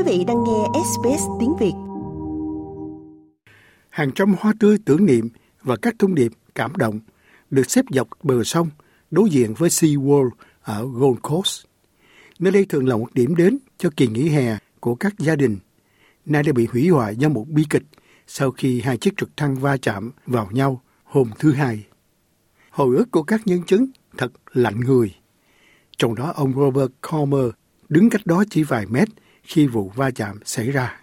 Quý vị đang nghe SBS tiếng Việt. Hàng trăm hoa tươi tưởng niệm và các thông điệp cảm động được xếp dọc bờ sông đối diện với Sea World ở Gold Coast. Nơi đây thường là một điểm đến cho kỳ nghỉ hè của các gia đình, nay đã bị hủy hoại do một bi kịch sau khi hai chiếc trực thăng va chạm vào nhau hôm thứ Hai. Hồi ức của các nhân chứng thật lạnh người. Trong đó ông Robert Comer đứng cách đó chỉ vài mét khi vụ va chạm xảy ra.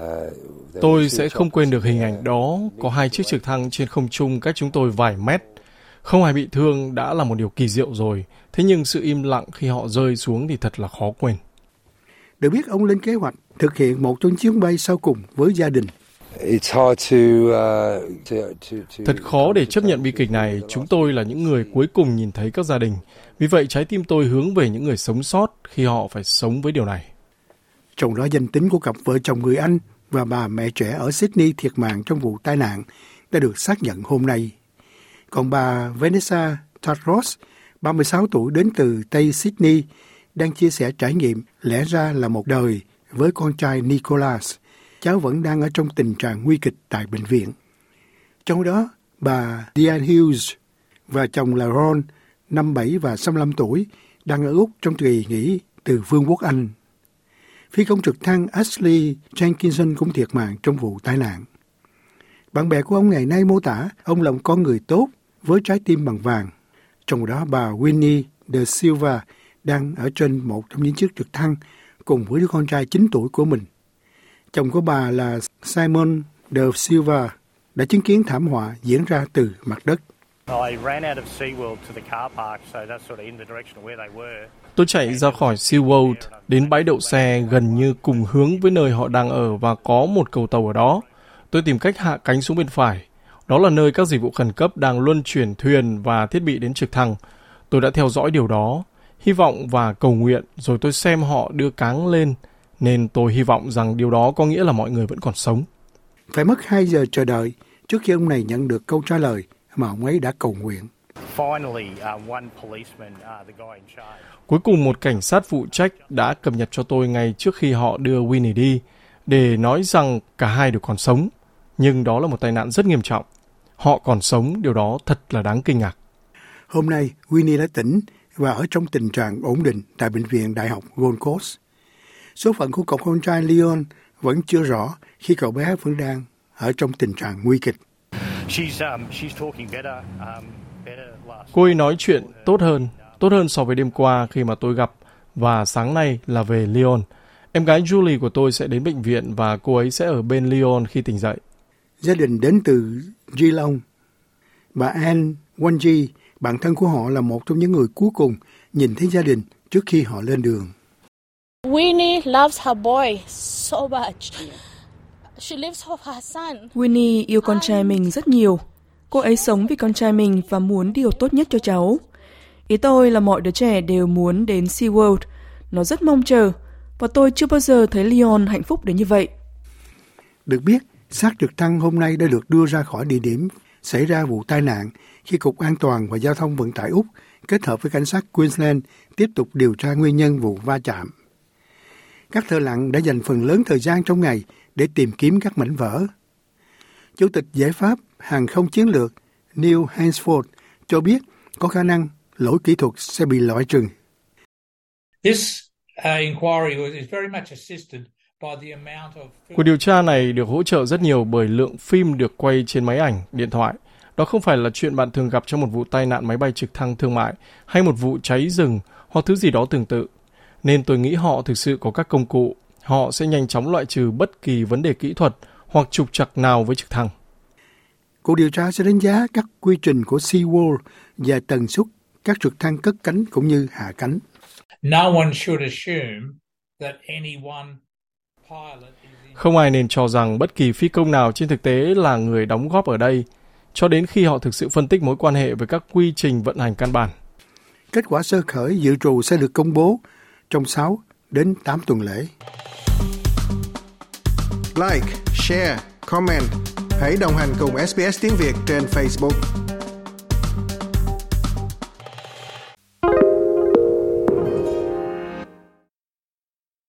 Uh, tôi sẽ không quên được hình ảnh đó, có hai chiếc trực thăng trên không trung cách chúng tôi vài mét. Không ai bị thương đã là một điều kỳ diệu rồi, thế nhưng sự im lặng khi họ rơi xuống thì thật là khó quên. Được biết ông lên kế hoạch thực hiện một trong chuyến bay sau cùng với gia đình. Uh, thật khó để chấp nhận bi kịch này. Chúng tôi là những người cuối cùng nhìn thấy các gia đình. Vì vậy trái tim tôi hướng về những người sống sót khi họ phải sống với điều này. Trong đó danh tính của cặp vợ chồng người Anh và bà mẹ trẻ ở Sydney thiệt mạng trong vụ tai nạn đã được xác nhận hôm nay. Còn bà Vanessa Tadros, 36 tuổi đến từ Tây Sydney, đang chia sẻ trải nghiệm lẽ ra là một đời với con trai Nicholas. Cháu vẫn đang ở trong tình trạng nguy kịch tại bệnh viện. Trong đó, bà Diane Hughes và chồng là Ron, 57 và 65 tuổi, đang ở Úc trong kỳ nghỉ từ Vương quốc Anh. Phi công trực thăng Ashley Jenkinson cũng thiệt mạng trong vụ tai nạn. Bạn bè của ông ngày nay mô tả ông là một con người tốt với trái tim bằng vàng. Trong đó bà Winnie de Silva đang ở trên một trong những chiếc trực thăng cùng với đứa con trai 9 tuổi của mình. Chồng của bà là Simon de Silva đã chứng kiến thảm họa diễn ra từ mặt đất. Tôi chạy ra khỏi SeaWorld đến bãi đậu xe gần như cùng hướng với nơi họ đang ở và có một cầu tàu ở đó. Tôi tìm cách hạ cánh xuống bên phải. Đó là nơi các dịch vụ khẩn cấp đang luân chuyển thuyền và thiết bị đến trực thăng. Tôi đã theo dõi điều đó, hy vọng và cầu nguyện, rồi tôi xem họ đưa cáng lên, nên tôi hy vọng rằng điều đó có nghĩa là mọi người vẫn còn sống. Phải mất 2 giờ chờ đợi trước khi ông này nhận được câu trả lời mà ông ấy đã cầu nguyện. Cuối cùng một cảnh sát phụ trách đã cập nhật cho tôi ngay trước khi họ đưa Winnie đi để nói rằng cả hai đều còn sống. Nhưng đó là một tai nạn rất nghiêm trọng. Họ còn sống, điều đó thật là đáng kinh ngạc. Hôm nay, Winnie đã tỉnh và ở trong tình trạng ổn định tại Bệnh viện Đại học Gold Coast. Số phận của cậu con trai Leon vẫn chưa rõ khi cậu bé vẫn đang ở trong tình trạng nguy kịch. Um, um, Cô ấy nói chuyện tốt hơn, tốt hơn so với đêm qua khi mà tôi gặp và sáng nay là về Lyon. Em gái Julie của tôi sẽ đến bệnh viện và cô ấy sẽ ở bên Lyon khi tỉnh dậy. Gia đình đến từ Geelong. Bà Anne Wanji, bạn thân của họ là một trong những người cuối cùng nhìn thấy gia đình trước khi họ lên đường. Winnie loves her boy so much. She lives for her son. Winnie yêu con trai mình rất nhiều. Cô ấy sống vì con trai mình và muốn điều tốt nhất cho cháu. Ý tôi là mọi đứa trẻ đều muốn đến SeaWorld. Nó rất mong chờ và tôi chưa bao giờ thấy Leon hạnh phúc đến như vậy. Được biết, xác trực thăng hôm nay đã được đưa ra khỏi địa điểm xảy ra vụ tai nạn khi Cục An toàn và Giao thông Vận tải Úc kết hợp với cảnh sát Queensland tiếp tục điều tra nguyên nhân vụ va chạm. Các thợ lặn đã dành phần lớn thời gian trong ngày để tìm kiếm các mảnh vỡ. Chủ tịch giải pháp hàng không chiến lược Neil Hansford cho biết có khả năng lỗi kỹ thuật sẽ bị loại trừ. Cuộc điều tra này được hỗ trợ rất nhiều bởi lượng phim được quay trên máy ảnh, điện thoại. Đó không phải là chuyện bạn thường gặp trong một vụ tai nạn máy bay trực thăng thương mại hay một vụ cháy rừng hoặc thứ gì đó tương tự. Nên tôi nghĩ họ thực sự có các công cụ. Họ sẽ nhanh chóng loại trừ bất kỳ vấn đề kỹ thuật hoặc trục trặc nào với trực thăng. Cuộc điều tra sẽ đánh giá các quy trình của SeaWorld và tần suất các trực thăng cất cánh cũng như hạ cánh. No one should assume that anyone không ai nên cho rằng bất kỳ phi công nào trên thực tế là người đóng góp ở đây, cho đến khi họ thực sự phân tích mối quan hệ với các quy trình vận hành căn bản. Kết quả sơ khởi dự trù sẽ được công bố trong 6 đến 8 tuần lễ. Like, share, comment. Hãy đồng hành cùng SBS tiếng Việt trên Facebook.